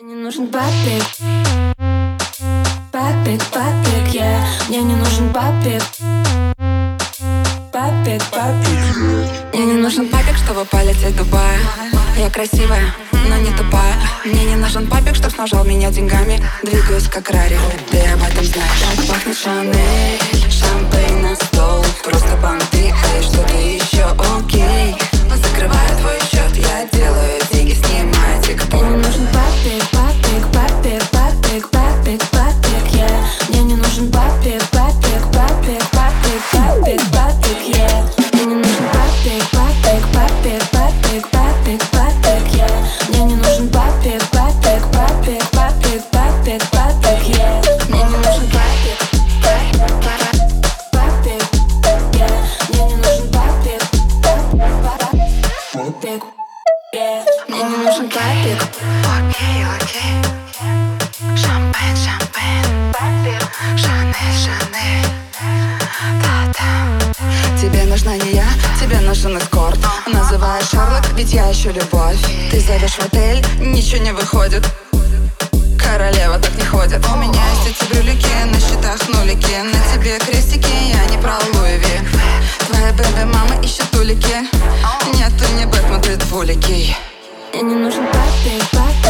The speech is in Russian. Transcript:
Мне не нужен папик. Папик, папик, я. Мне не нужен папик. Папик, папик. Мне не нужен папик, чтобы полететь в Дубай. Я красивая, но не тупая. Мне не нужен папик, чтоб снабжал меня деньгами. Двигаюсь как Rari, ты об этом знаешь. Как пахнет Шанель, champagne на стол. Просто понты, папик, папик, папик, я Мне не нужен папик, папик, папик, папик, папик, папик, я Мне не нужен папик, папик, папик, папик, папик, папик, я Мне не нужен папик, папик, папик, я Мне не нужен папик, папик, я Мне не нужен папик Окей, окей нужна не я, тебе нужен эскорт. Называешь Шарлок, ведь я ищу любовь. Ты зовешь в отель, ничего не выходит. Королева так не ходит. У меня есть эти брюлики, на счетах нулики. На тебе крестики, я не про Луи Ви. Твоя бэби-мама ищет улики. Нет, ты не Бэтмен, ты двуликий. Мне не нужен папик, папик,